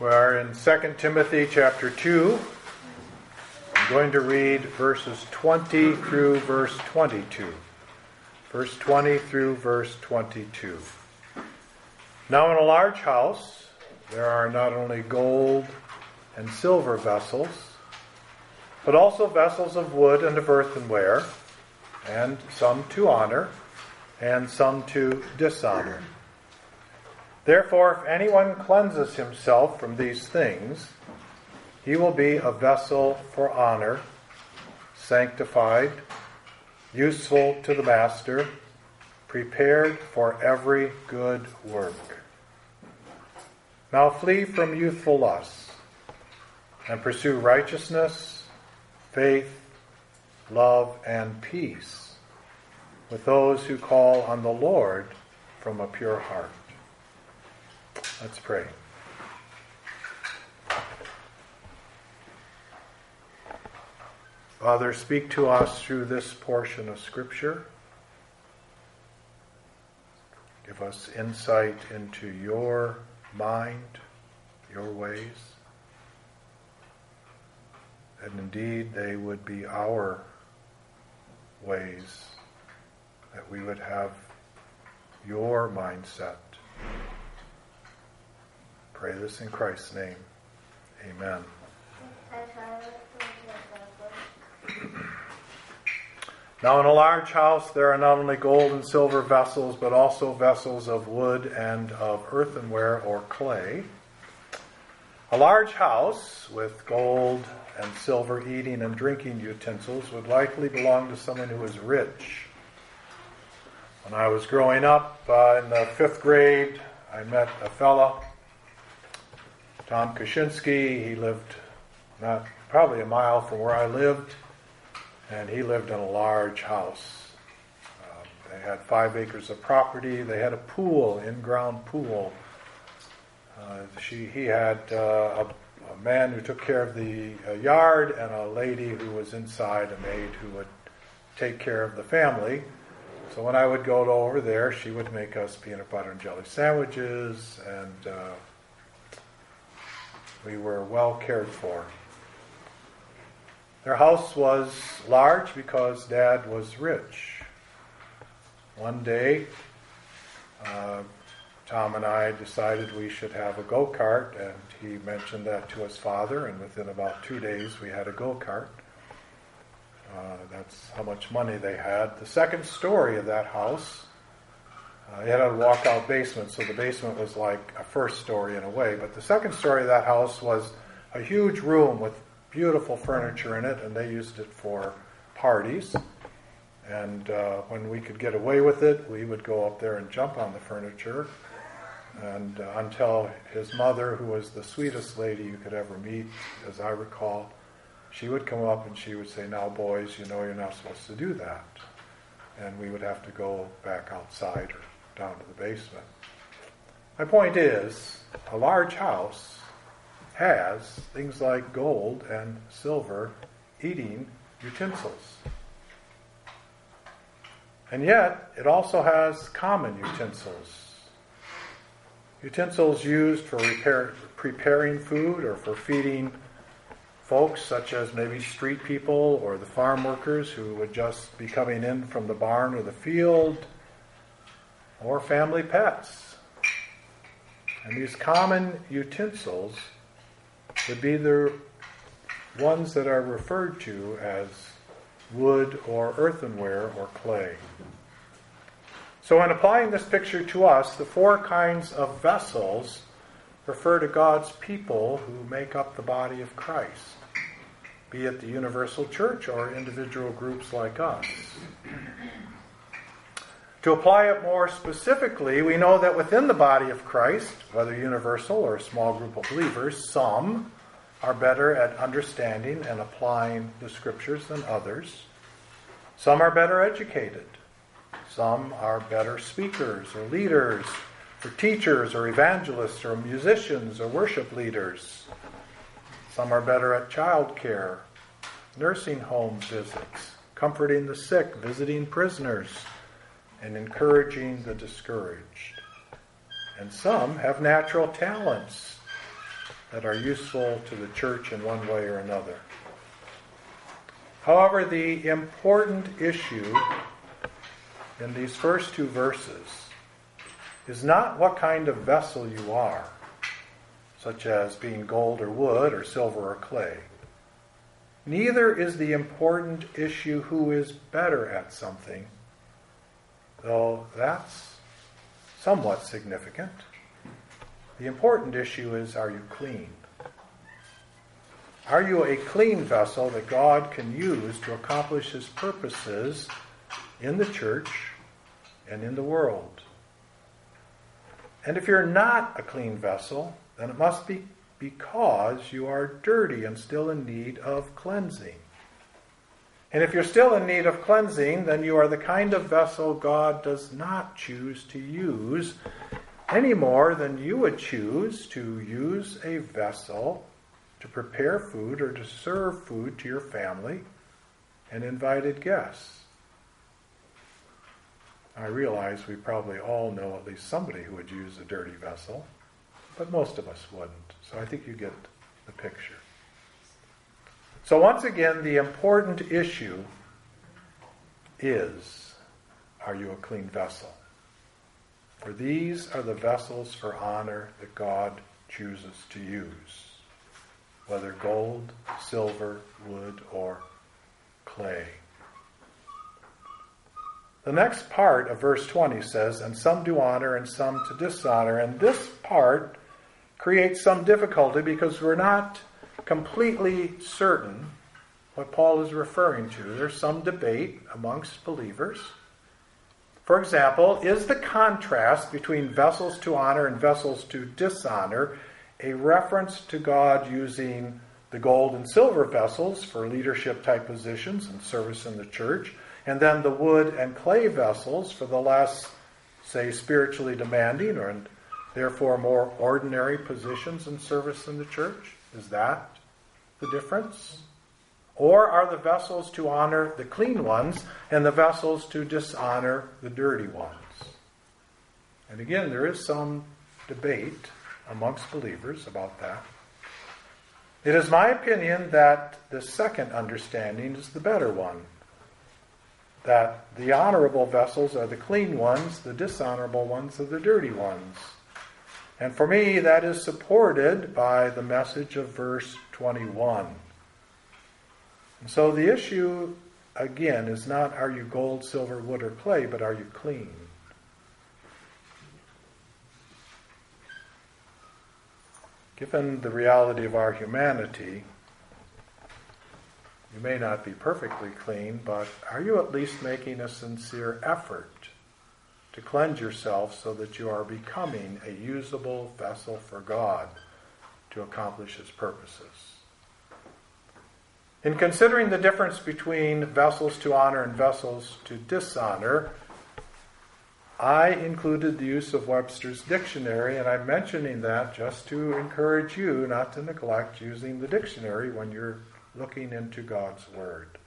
We are in 2 Timothy chapter 2. I'm going to read verses 20 through verse 22. Verse 20 through verse 22. Now, in a large house, there are not only gold and silver vessels, but also vessels of wood and of earthenware, and some to honor, and some to dishonor. Therefore, if anyone cleanses himself from these things, he will be a vessel for honor, sanctified, useful to the master, prepared for every good work. Now flee from youthful lusts and pursue righteousness, faith, love, and peace with those who call on the Lord from a pure heart. Let's pray. Father, speak to us through this portion of Scripture. Give us insight into your mind, your ways. And indeed, they would be our ways, that we would have your mindset Pray this in Christ's name. Amen. Now, in a large house, there are not only gold and silver vessels, but also vessels of wood and of earthenware or clay. A large house with gold and silver eating and drinking utensils would likely belong to someone who is rich. When I was growing up uh, in the fifth grade, I met a fellow Tom Kaczynski. He lived not probably a mile from where I lived, and he lived in a large house. Um, they had five acres of property. They had a pool, in-ground pool. Uh, she, he had uh, a, a, man who took care of the uh, yard and a lady who was inside, a maid who would take care of the family. So when I would go over there, she would make us peanut butter and jelly sandwiches and uh, we were well cared for. Their house was large because Dad was rich. One day, uh, Tom and I decided we should have a go kart, and he mentioned that to his father, and within about two days, we had a go kart. Uh, that's how much money they had. The second story of that house uh, it had a walkout basement, so the basement was like a first story in a way. But the second story of that house was a huge room with beautiful furniture in it, and they used it for parties. And uh, when we could get away with it, we would go up there and jump on the furniture. And uh, until his mother, who was the sweetest lady you could ever meet, as I recall, she would come up and she would say, Now, boys, you know you're not supposed to do that. And we would have to go back outside or down to the basement. My point is, a large house has things like gold and silver eating utensils. And yet, it also has common utensils. Utensils used for repair, preparing food or for feeding folks, such as maybe street people or the farm workers who would just be coming in from the barn or the field or family pets. And these common utensils would be the ones that are referred to as wood or earthenware or clay. So, in applying this picture to us, the four kinds of vessels refer to God's people who make up the body of Christ, be it the universal church or individual groups like us. To apply it more specifically, we know that within the body of Christ, whether universal or a small group of believers, some are better at understanding and applying the scriptures than others. Some are better educated. Some are better speakers or leaders, or teachers or evangelists or musicians or worship leaders. Some are better at child care, nursing home visits, comforting the sick, visiting prisoners and encouraging the discouraged. And some have natural talents that are useful to the church in one way or another. However, the important issue in these first two verses is not what kind of vessel you are, such as being gold or wood or silver or clay. Neither is the important issue who is better at something, though that's somewhat significant. The important issue is are you clean? Are you a clean vessel that God can use to accomplish his purposes in the church and in the world? And if you're not a clean vessel, then it must be because you are dirty and still in need of cleansing. And if you're still in need of cleansing, then you are the kind of vessel God does not choose to use any more than you would choose to use a vessel to prepare food or to serve food to your family and invited guests. I realize we probably all know at least somebody who would use a dirty vessel, but most of us wouldn't. So I think you get the picture. So, once again, the important issue is are you a clean vessel? For these are the vessels for honor that God chooses to use, whether gold, silver, wood, or clay. The next part of verse 20 says, And some do honor and some to dishonor. And this part creates some difficulty because we're not completely certain what Paul is referring to. There's some debate amongst believers. For example, is the contrast between vessels to honor and vessels to dishonor a reference to God using the gold and silver vessels for leadership type positions and service in the church, and then the wood and clay vessels for the less, say, spiritually demanding or and therefore more ordinary positions and service in the church? Is that the difference? Or are the vessels to honor the clean ones and the vessels to dishonor the dirty ones? And again, there is some debate amongst believers about that. It is my opinion that the second understanding is the better one. That the honorable vessels are the clean ones, the dishonorable ones are the dirty ones. And for me, that is supported by the message of verse 21. And so the issue, again, is not are you gold, silver, wood, or clay, but are you clean? Given the reality of our humanity, you may not be perfectly clean, but are you at least making a sincere effort to cleanse yourself so that you are becoming a usable vessel for God to accomplish His purposes? In considering the difference between vessels to honor and vessels to dishonor, I included the use of Webster's dictionary, and I'm mentioning that just to encourage you not to neglect using the dictionary when you're looking into God's Word.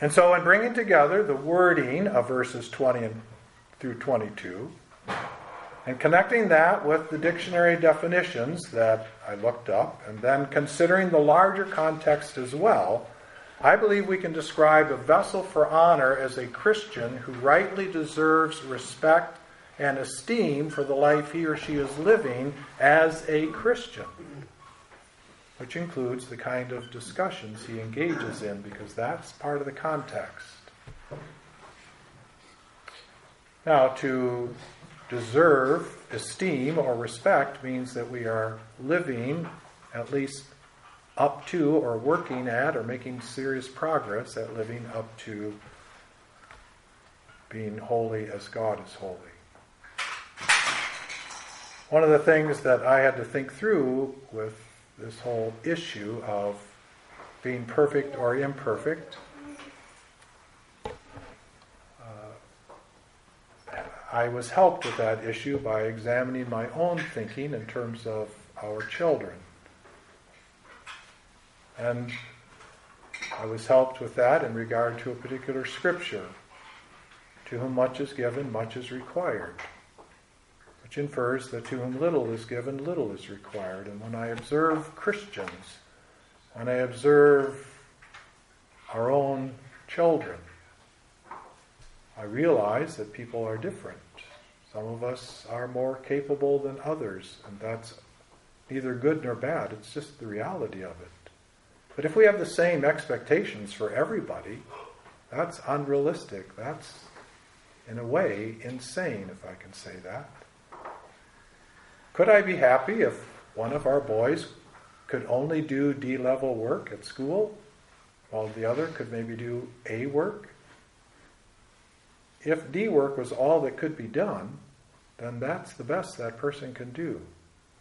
And so, in bringing together the wording of verses 20 through 22, and connecting that with the dictionary definitions that I looked up, and then considering the larger context as well, I believe we can describe a vessel for honor as a Christian who rightly deserves respect and esteem for the life he or she is living as a Christian, which includes the kind of discussions he engages in, because that's part of the context. Now, to deserve esteem or respect means that we are living at least up to or working at or making serious progress at living up to being holy as God is holy. One of the things that I had to think through with this whole issue of being perfect or imperfect uh, I was helped with that issue by examining my own thinking in terms of our children. And I was helped with that in regard to a particular scripture. To whom much is given, much is required. Which infers that to whom little is given, little is required. And when I observe Christians, when I observe our own children, I realize that people are different. Some of us are more capable than others, and that's neither good nor bad. It's just the reality of it. But if we have the same expectations for everybody, that's unrealistic. That's, in a way, insane, if I can say that. Could I be happy if one of our boys could only do D level work at school while the other could maybe do A work? If D work was all that could be done, then that's the best that person can do.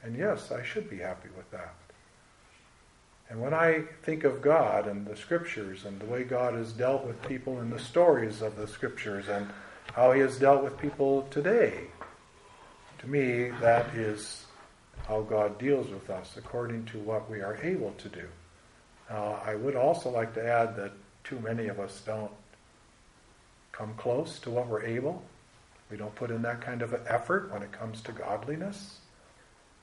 And yes, I should be happy with that. And when I think of God and the scriptures and the way God has dealt with people in the stories of the scriptures and how he has dealt with people today, to me, that is how God deals with us according to what we are able to do. Uh, I would also like to add that too many of us don't come close to what we're able. We don't put in that kind of effort when it comes to godliness.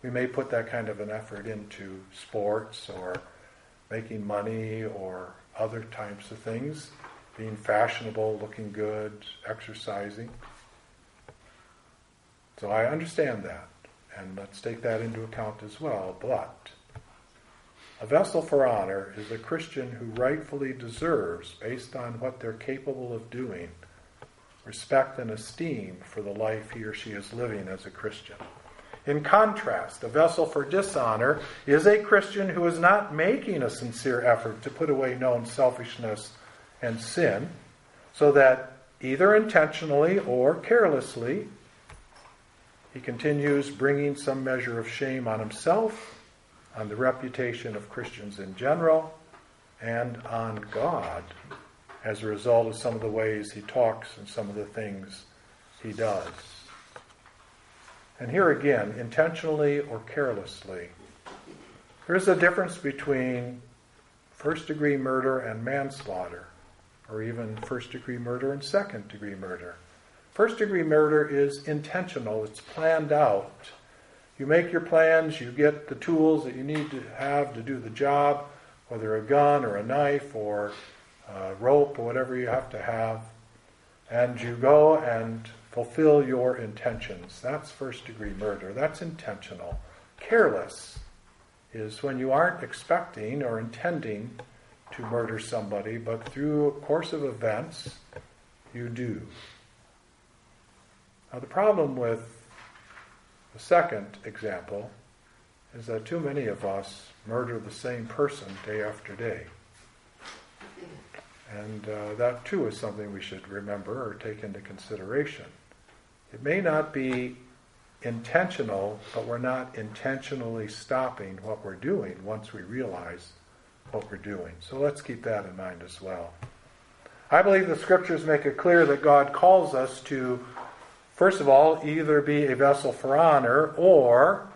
We may put that kind of an effort into sports or making money or other types of things, being fashionable, looking good, exercising. So I understand that, and let's take that into account as well. But a vessel for honor is a Christian who rightfully deserves, based on what they're capable of doing, respect and esteem for the life he or she is living as a Christian. In contrast, a vessel for dishonor is a Christian who is not making a sincere effort to put away known selfishness and sin, so that either intentionally or carelessly he continues bringing some measure of shame on himself, on the reputation of Christians in general, and on God as a result of some of the ways he talks and some of the things he does. And here again, intentionally or carelessly. There's a difference between first degree murder and manslaughter, or even first degree murder and second degree murder. First degree murder is intentional, it's planned out. You make your plans, you get the tools that you need to have to do the job, whether a gun or a knife or a rope or whatever you have to have, and you go and fulfill your intentions. That's first degree murder. That's intentional. Careless is when you aren't expecting or intending to murder somebody, but through a course of events, you do. Now, the problem with the second example is that too many of us murder the same person day after day. And uh, that too is something we should remember or take into consideration. It may not be intentional, but we're not intentionally stopping what we're doing once we realize what we're doing. So let's keep that in mind as well. I believe the scriptures make it clear that God calls us to first of all, either be a vessel for honor or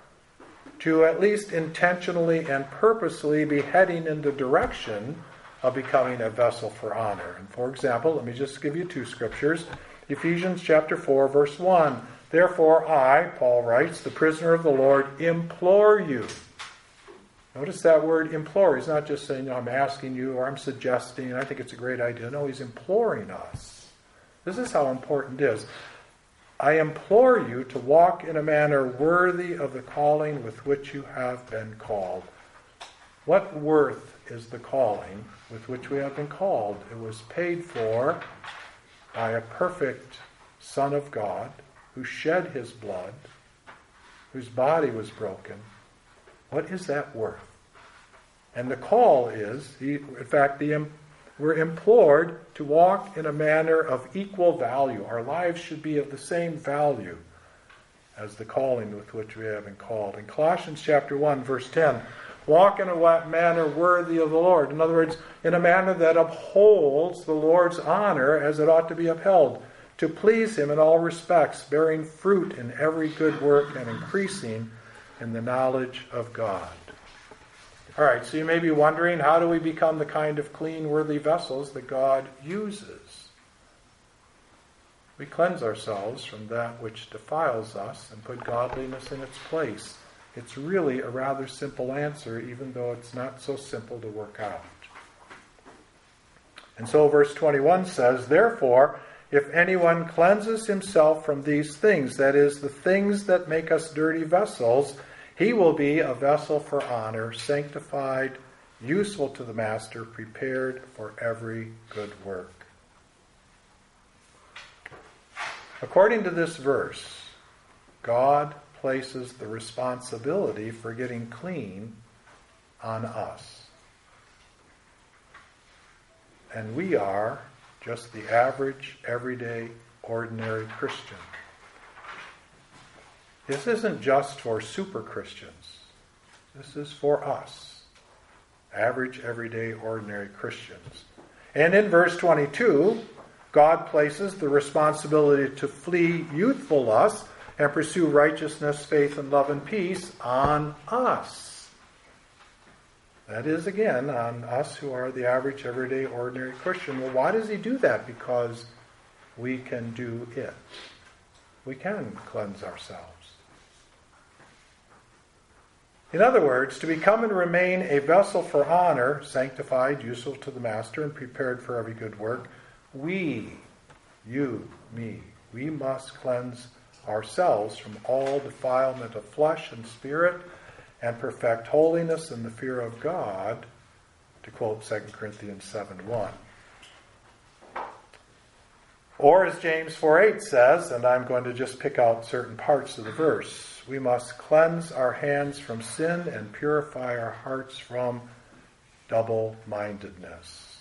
to at least intentionally and purposely be heading in the direction of becoming a vessel for honor. And for example, let me just give you two scriptures. Ephesians chapter 4 verse 1. Therefore I, Paul writes, the prisoner of the Lord, implore you. Notice that word implore. He's not just saying, I'm asking you or I'm suggesting, I think it's a great idea. No, he's imploring us. This is how important it is. I implore you to walk in a manner worthy of the calling with which you have been called. What worth is the calling with which we have been called? It was paid for by a perfect Son of God who shed his blood, whose body was broken. What is that worth? And the call is, in fact, the we're implored to walk in a manner of equal value. Our lives should be of the same value as the calling with which we have been called. In Colossians chapter 1, verse 10, walk in a manner worthy of the Lord. In other words, in a manner that upholds the Lord's honor as it ought to be upheld, to please Him in all respects, bearing fruit in every good work and increasing in the knowledge of God. All right, so you may be wondering how do we become the kind of clean, worthy vessels that God uses? We cleanse ourselves from that which defiles us and put godliness in its place. It's really a rather simple answer, even though it's not so simple to work out. And so verse 21 says, Therefore, if anyone cleanses himself from these things, that is, the things that make us dirty vessels, he will be a vessel for honor, sanctified, useful to the master, prepared for every good work. According to this verse, God places the responsibility for getting clean on us. And we are just the average, everyday, ordinary Christian. This isn't just for super Christians. This is for us, average, everyday, ordinary Christians. And in verse 22, God places the responsibility to flee youthful lust and pursue righteousness, faith, and love and peace on us. That is, again, on us who are the average, everyday, ordinary Christian. Well, why does he do that? Because we can do it. We can cleanse ourselves. In other words, to become and remain a vessel for honor, sanctified, useful to the master, and prepared for every good work, we, you, me, we must cleanse ourselves from all defilement of flesh and spirit and perfect holiness in the fear of God, to quote 2 Corinthians 7 1. Or as James 4 8 says, and I'm going to just pick out certain parts of the verse, we must cleanse our hands from sin and purify our hearts from double mindedness.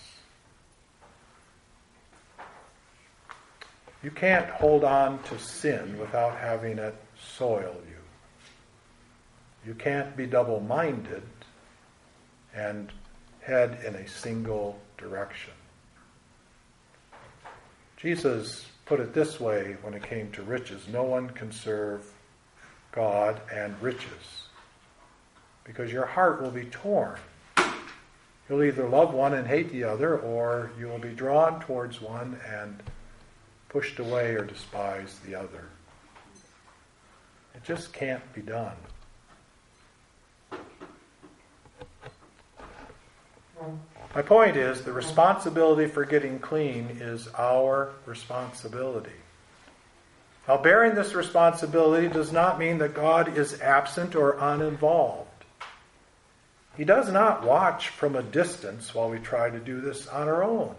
You can't hold on to sin without having it soil you. You can't be double minded and head in a single direction. Jesus put it this way when it came to riches no one can serve God and riches because your heart will be torn. You'll either love one and hate the other, or you will be drawn towards one and pushed away or despised the other. It just can't be done. My point is the responsibility for getting clean is our responsibility. Now, bearing this responsibility does not mean that God is absent or uninvolved. He does not watch from a distance while we try to do this on our own.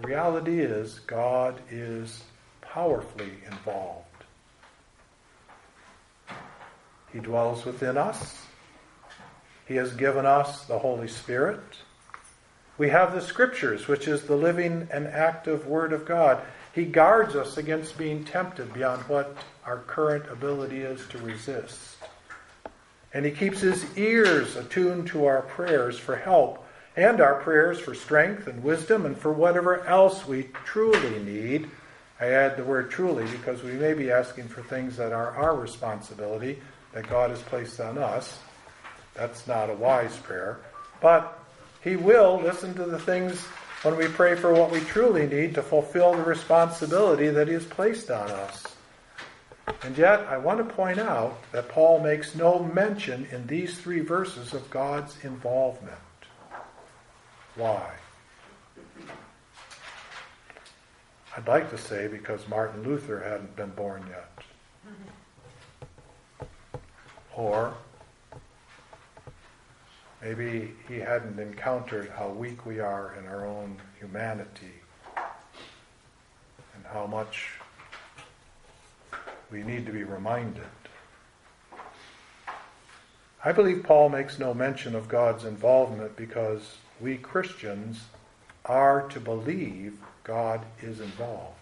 The reality is, God is powerfully involved. He dwells within us. He has given us the Holy Spirit. We have the Scriptures, which is the living and active Word of God. He guards us against being tempted beyond what our current ability is to resist. And He keeps His ears attuned to our prayers for help and our prayers for strength and wisdom and for whatever else we truly need. I add the word truly because we may be asking for things that are our responsibility that God has placed on us. That's not a wise prayer. But He will listen to the things when we pray for what we truly need to fulfill the responsibility that He has placed on us. And yet, I want to point out that Paul makes no mention in these three verses of God's involvement. Why? I'd like to say because Martin Luther hadn't been born yet. Or maybe he hadn't encountered how weak we are in our own humanity and how much we need to be reminded. I believe Paul makes no mention of God's involvement because we Christians are to believe God is involved.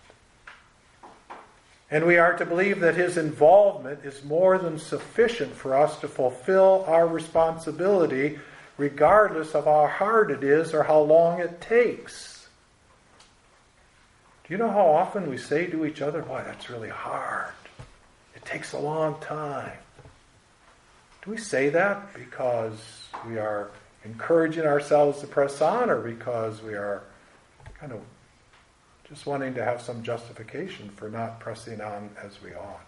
And we are to believe that his involvement is more than sufficient for us to fulfill our responsibility, regardless of how hard it is or how long it takes. Do you know how often we say to each other, Boy, that's really hard? It takes a long time. Do we say that because we are encouraging ourselves to press on or because we are kind of just wanting to have some justification for not pressing on as we ought.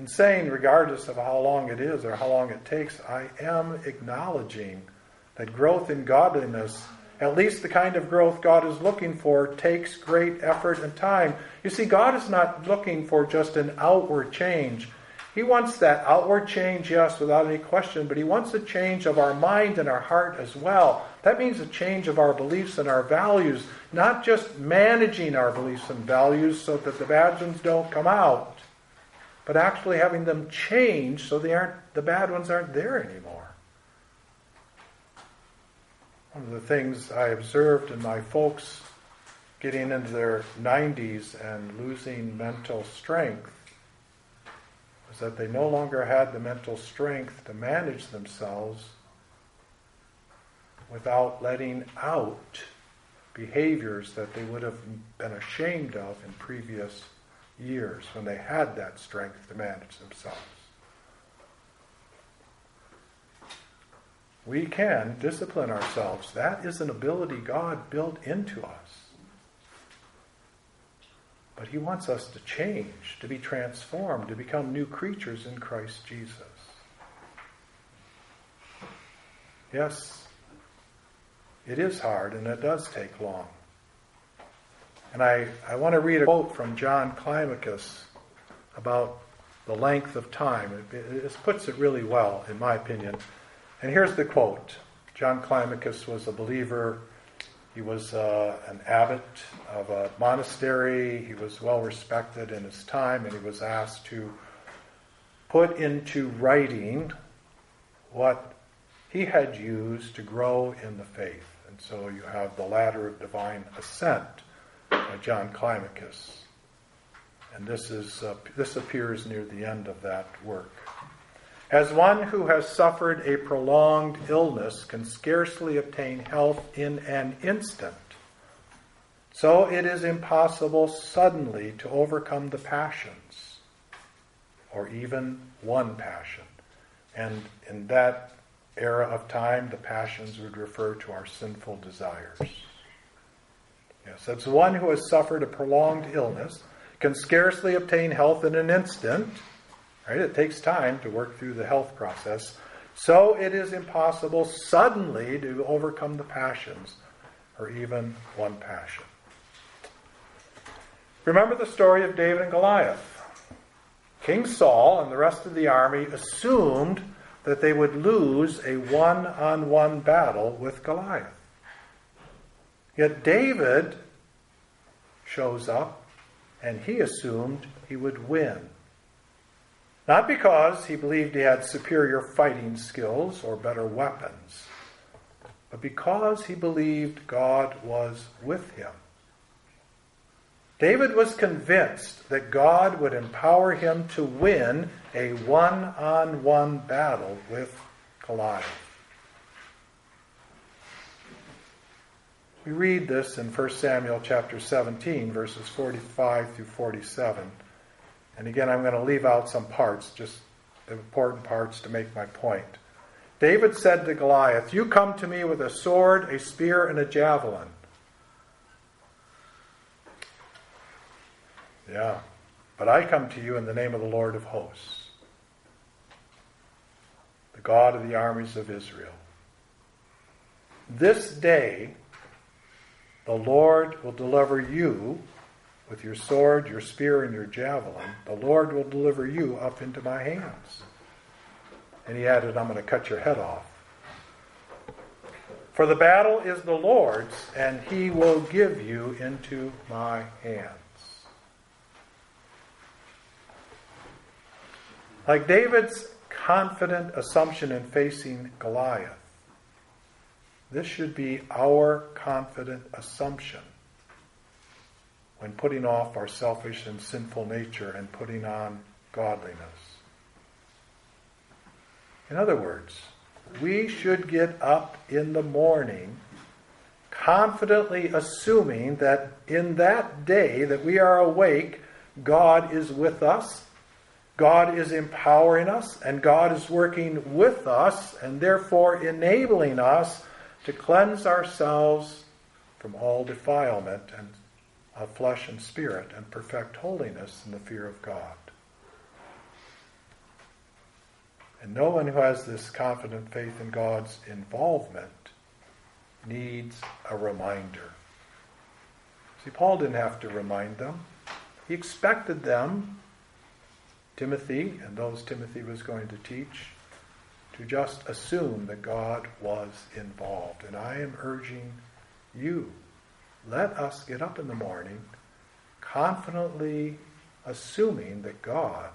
In saying, regardless of how long it is or how long it takes, I am acknowledging that growth in godliness, at least the kind of growth God is looking for, takes great effort and time. You see, God is not looking for just an outward change. He wants that outward change, yes, without any question, but He wants a change of our mind and our heart as well. That means a change of our beliefs and our values, not just managing our beliefs and values so that the bad ones don't come out, but actually having them change so they aren't the bad ones aren't there anymore. One of the things I observed in my folks getting into their 90s and losing mental strength was that they no longer had the mental strength to manage themselves without letting out behaviors that they would have been ashamed of in previous years when they had that strength to manage themselves. We can discipline ourselves. That is an ability God built into us. But He wants us to change, to be transformed, to become new creatures in Christ Jesus. Yes, it is hard and it does take long. And I, I want to read a quote from John Climacus about the length of time. It, it, puts it really well, in my opinion. And here's the quote John Climacus was a believer. He was uh, an abbot of a monastery. He was well respected in his time, and he was asked to put into writing what he had used to grow in the faith. And so you have the ladder of divine ascent by John Climacus. And this, is, uh, this appears near the end of that work. As one who has suffered a prolonged illness can scarcely obtain health in an instant, so it is impossible suddenly to overcome the passions, or even one passion. And in that era of time, the passions would refer to our sinful desires. Yes, that's one who has suffered a prolonged illness, can scarcely obtain health in an instant. Right? It takes time to work through the health process. So it is impossible suddenly to overcome the passions, or even one passion. Remember the story of David and Goliath. King Saul and the rest of the army assumed that they would lose a one on one battle with Goliath. Yet David shows up and he assumed he would win. Not because he believed he had superior fighting skills or better weapons, but because he believed God was with him. David was convinced that God would empower him to win a one on one battle with Goliath. We read this in 1 Samuel chapter 17, verses 45 through 47. And again, I'm going to leave out some parts, just the important parts to make my point. David said to Goliath, You come to me with a sword, a spear, and a javelin. Yeah, but I come to you in the name of the Lord of hosts, the God of the armies of Israel. This day the Lord will deliver you with your sword, your spear, and your javelin. The Lord will deliver you up into my hands. And he added, I'm going to cut your head off. For the battle is the Lord's, and he will give you into my hands. Like David's confident assumption in facing Goliath, this should be our confident assumption when putting off our selfish and sinful nature and putting on godliness. In other words, we should get up in the morning confidently assuming that in that day that we are awake, God is with us, God is empowering us, and God is working with us, and therefore enabling us to cleanse ourselves from all defilement and of flesh and spirit and perfect holiness in the fear of God. And no one who has this confident faith in God's involvement needs a reminder. See, Paul didn't have to remind them. He expected them, Timothy, and those Timothy was going to teach, to just assume that God was involved. And I am urging you, let us get up in the morning confidently assuming that God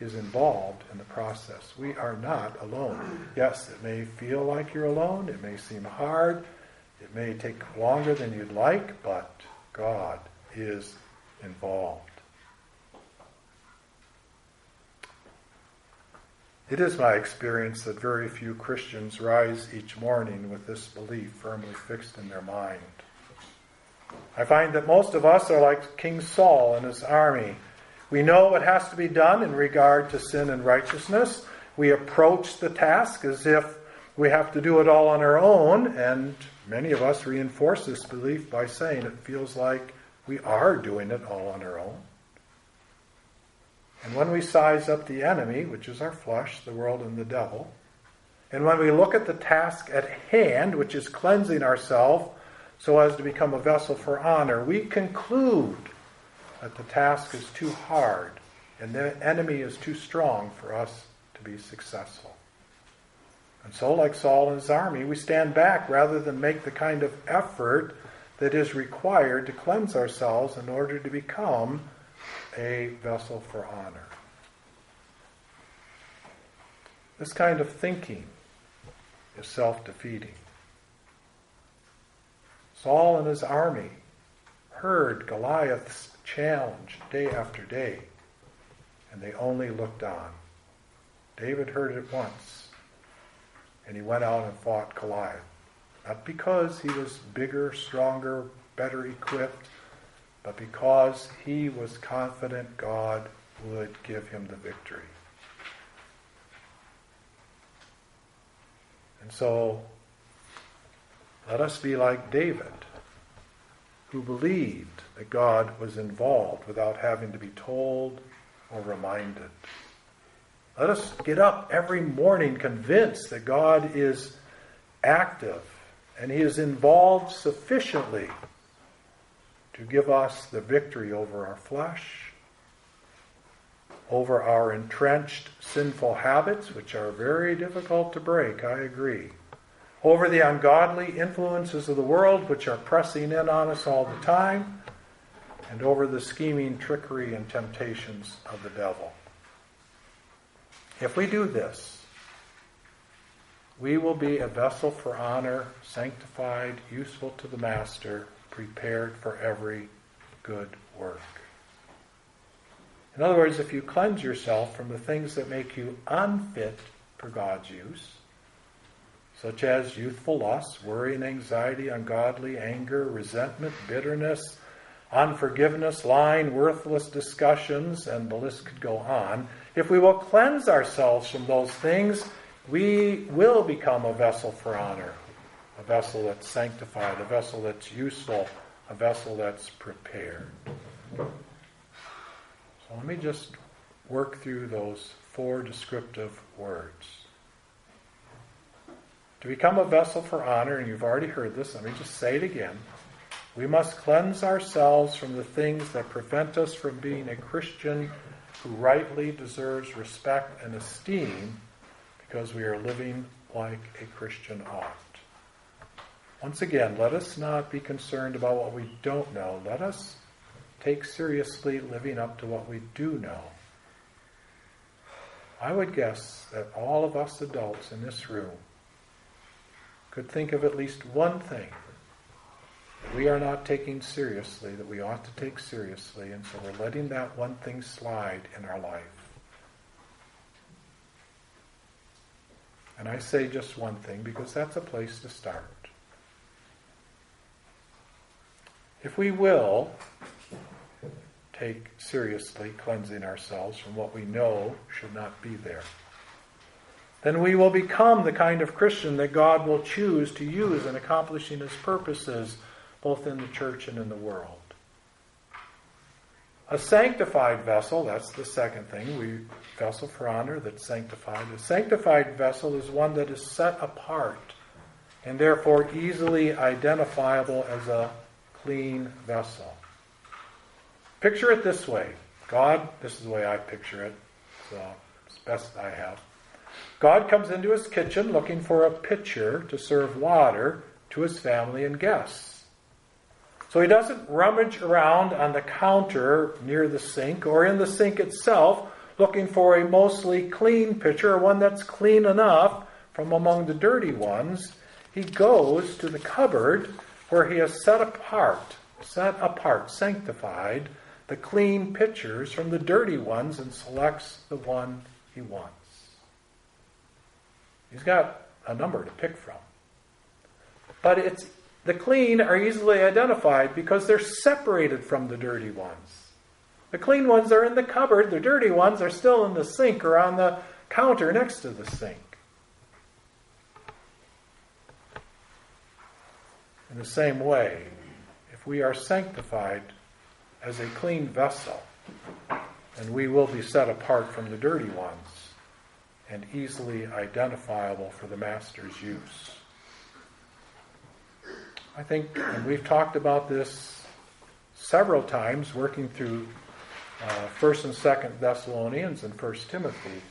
is involved in the process. We are not alone. Yes, it may feel like you're alone, it may seem hard, it may take longer than you'd like, but God is involved. It is my experience that very few Christians rise each morning with this belief firmly fixed in their mind. I find that most of us are like King Saul and his army. We know what has to be done in regard to sin and righteousness. We approach the task as if we have to do it all on our own, and many of us reinforce this belief by saying it feels like we are doing it all on our own. And when we size up the enemy, which is our flesh, the world, and the devil, and when we look at the task at hand, which is cleansing ourselves so as to become a vessel for honor, we conclude that the task is too hard and the enemy is too strong for us to be successful. And so, like Saul and his army, we stand back rather than make the kind of effort that is required to cleanse ourselves in order to become a vessel for honor. This kind of thinking is self defeating. Saul and his army heard Goliath's challenge day after day, and they only looked on. David heard it once, and he went out and fought Goliath. Not because he was bigger, stronger, better equipped, but because he was confident God would give him the victory. And so, let us be like David, who believed that God was involved without having to be told or reminded. Let us get up every morning convinced that God is active and He is involved sufficiently to give us the victory over our flesh, over our entrenched sinful habits, which are very difficult to break, I agree, over the ungodly influences of the world, which are pressing in on us all the time, and over the scheming trickery and temptations of the devil. If we do this, we will be a vessel for honor, sanctified, useful to the Master, prepared for every good work. In other words, if you cleanse yourself from the things that make you unfit for God's use, such as youthful lusts, worry and anxiety, ungodly anger, resentment, bitterness, unforgiveness, lying, worthless discussions, and the list could go on. If we will cleanse ourselves from those things, we will become a vessel for honor, a vessel that's sanctified, a vessel that's useful, a vessel that's prepared. So let me just work through those four descriptive words. To become a vessel for honor, and you've already heard this, let me just say it again. We must cleanse ourselves from the things that prevent us from being a Christian who rightly deserves respect and esteem because we are living like a Christian ought. Once again, let us not be concerned about what we don't know. Let us take seriously living up to what we do know. I would guess that all of us adults in this room could think of at least one thing that we are not taking seriously that we ought to take seriously, and so we're letting that one thing slide in our life. And I say just one thing because that's a place to start. If we will take seriously cleansing ourselves from what we know should not be there, then we will become the kind of Christian that God will choose to use in accomplishing his purposes, both in the church and in the world. A sanctified vessel, that's the second thing, we vessel for honor that's sanctified. A sanctified vessel is one that is set apart and therefore easily identifiable as a clean vessel. Picture it this way. God, this is the way I picture it, so it's best I have. God comes into his kitchen looking for a pitcher to serve water to his family and guests. So he doesn't rummage around on the counter near the sink or in the sink itself looking for a mostly clean pitcher one that's clean enough from among the dirty ones. He goes to the cupboard where he has set apart, set apart, sanctified the clean pitchers from the dirty ones and selects the one he wants. He's got a number to pick from. But it's the clean are easily identified because they're separated from the dirty ones. The clean ones are in the cupboard, the dirty ones are still in the sink or on the counter next to the sink. In the same way, if we are sanctified as a clean vessel, then we will be set apart from the dirty ones and easily identifiable for the master's use. I think, and we've talked about this several times, working through uh, First and Second Thessalonians and First Timothy.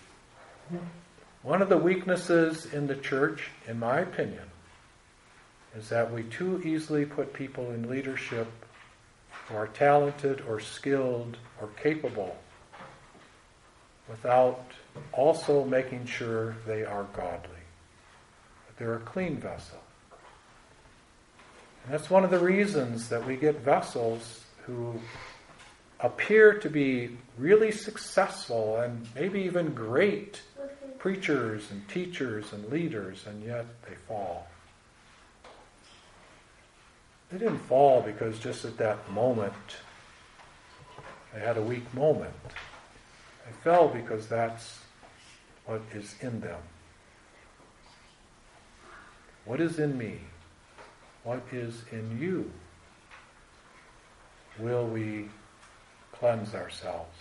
One of the weaknesses in the church, in my opinion, is that we too easily put people in leadership who are talented or skilled or capable without also making sure they are godly, that they're a clean vessel. And that's one of the reasons that we get vessels who appear to be really successful and maybe even great preachers and teachers and leaders, and yet they fall. They didn't fall because just at that moment they had a weak moment. They fell because that's what is in them. What is in me? What is in you? Will we cleanse ourselves?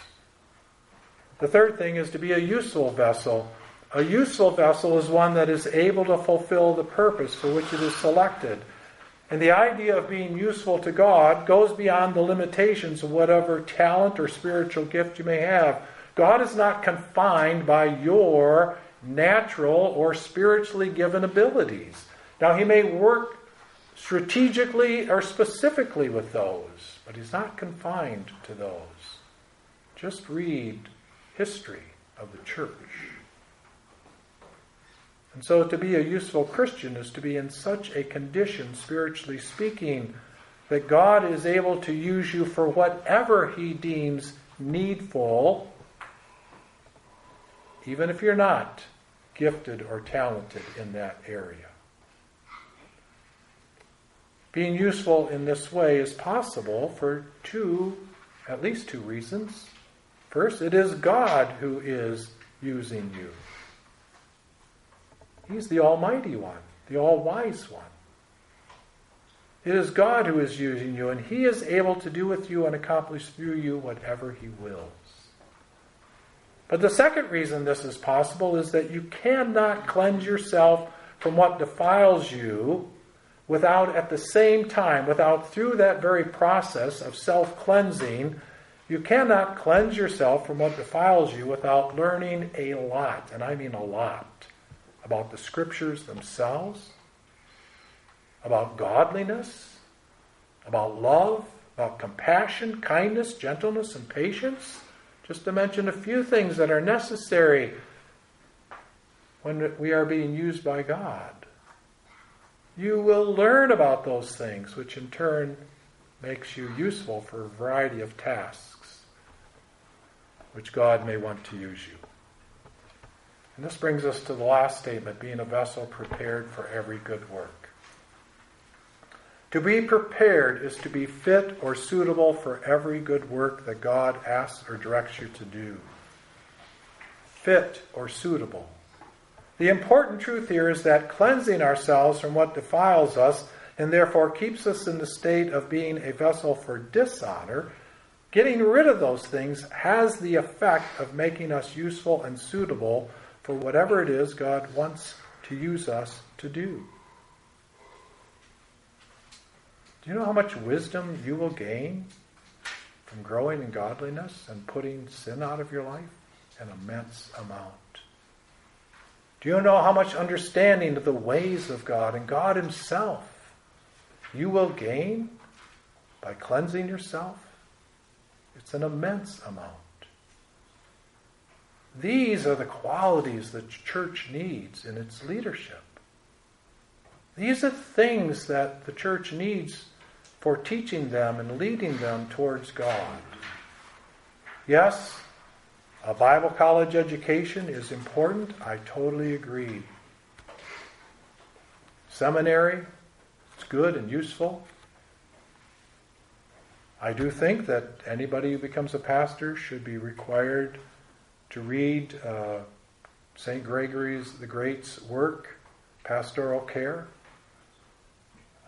The third thing is to be a useful vessel. A useful vessel is one that is able to fulfill the purpose for which it is selected. And the idea of being useful to God goes beyond the limitations of whatever talent or spiritual gift you may have. God is not confined by your natural or spiritually given abilities. Now, He may work strategically or specifically with those, but He's not confined to those. Just read history of the church. And so, to be a useful Christian is to be in such a condition, spiritually speaking, that God is able to use you for whatever He deems needful even if you're not gifted or talented in that area. Being useful in this way is possible for two, at least two reasons. First, it is God who is using you. He's the Almighty One, the All Wise One. It is God who is using you, and He is able to do with you and accomplish through you whatever He wills. But the second reason this is possible is that you cannot cleanse yourself from what defiles you without, at the same time, without through that very process of self cleansing, you cannot cleanse yourself from what defiles you without learning a lot, and I mean a lot, about the scriptures themselves, about godliness, about love, about compassion, kindness, gentleness, and patience just to mention a few things that are necessary when we are being used by God. You will learn about those things, which in turn makes you useful for a variety of tasks which God may want to use you. And this brings us to the last statement being a vessel prepared for every good work. To be prepared is to be fit or suitable for every good work that God asks or directs you to do. Fit or suitable. The important truth here is that cleansing ourselves from what defiles us and therefore keeps us in the state of being a vessel for dishonor, getting rid of those things has the effect of making us useful and suitable for whatever it is God wants to use us to do. Do you know how much wisdom you will gain from growing in godliness and putting sin out of your life? An immense amount. Do you know how much understanding of the ways of God and God Himself you will gain by cleansing yourself? It's an immense amount. These are the qualities the church needs in its leadership. These are things that the church needs for teaching them and leading them towards God. Yes, a Bible college education is important. I totally agree. Seminary, it's good and useful. I do think that anybody who becomes a pastor should be required to read uh, St. Gregory's the Great's work, Pastoral Care.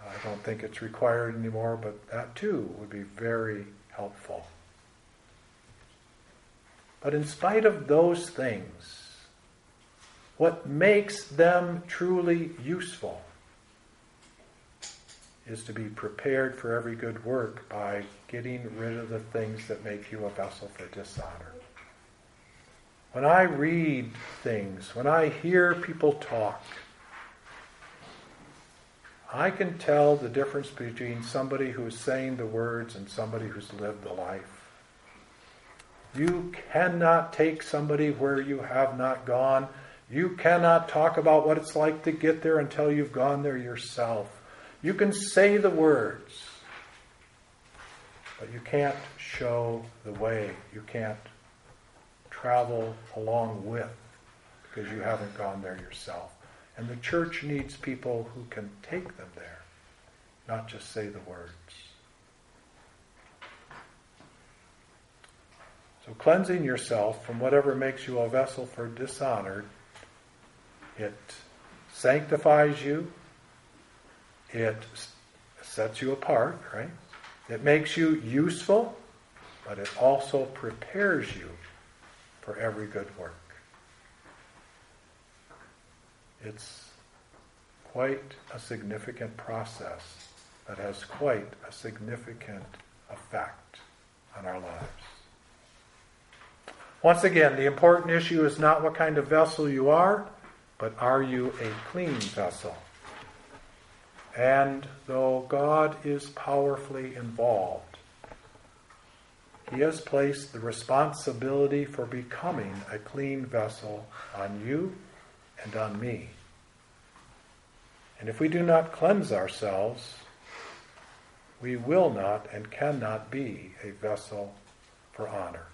I don't think it's required anymore, but that too would be very helpful. But in spite of those things, what makes them truly useful is to be prepared for every good work by getting rid of the things that make you a vessel for dishonor. When I read things, when I hear people talk, I can tell the difference between somebody who's saying the words and somebody who's lived the life. You cannot take somebody where you have not gone. You cannot talk about what it's like to get there until you've gone there yourself. You can say the words, but you can't show the way. You can't travel along with because you haven't gone there yourself. And the church needs people who can take them there, not just say the words. So cleansing yourself from whatever makes you a vessel for dishonor, it sanctifies you, it sets you apart, right? It makes you useful, but it also prepares you for every good work. It's quite a significant process that has quite a significant effect on our lives. Once again, the important issue is not what kind of vessel you are, but are you a clean vessel? And though God is powerfully involved, He has placed the responsibility for becoming a clean vessel on you and on me. And if we do not cleanse ourselves, we will not and cannot be a vessel for honor.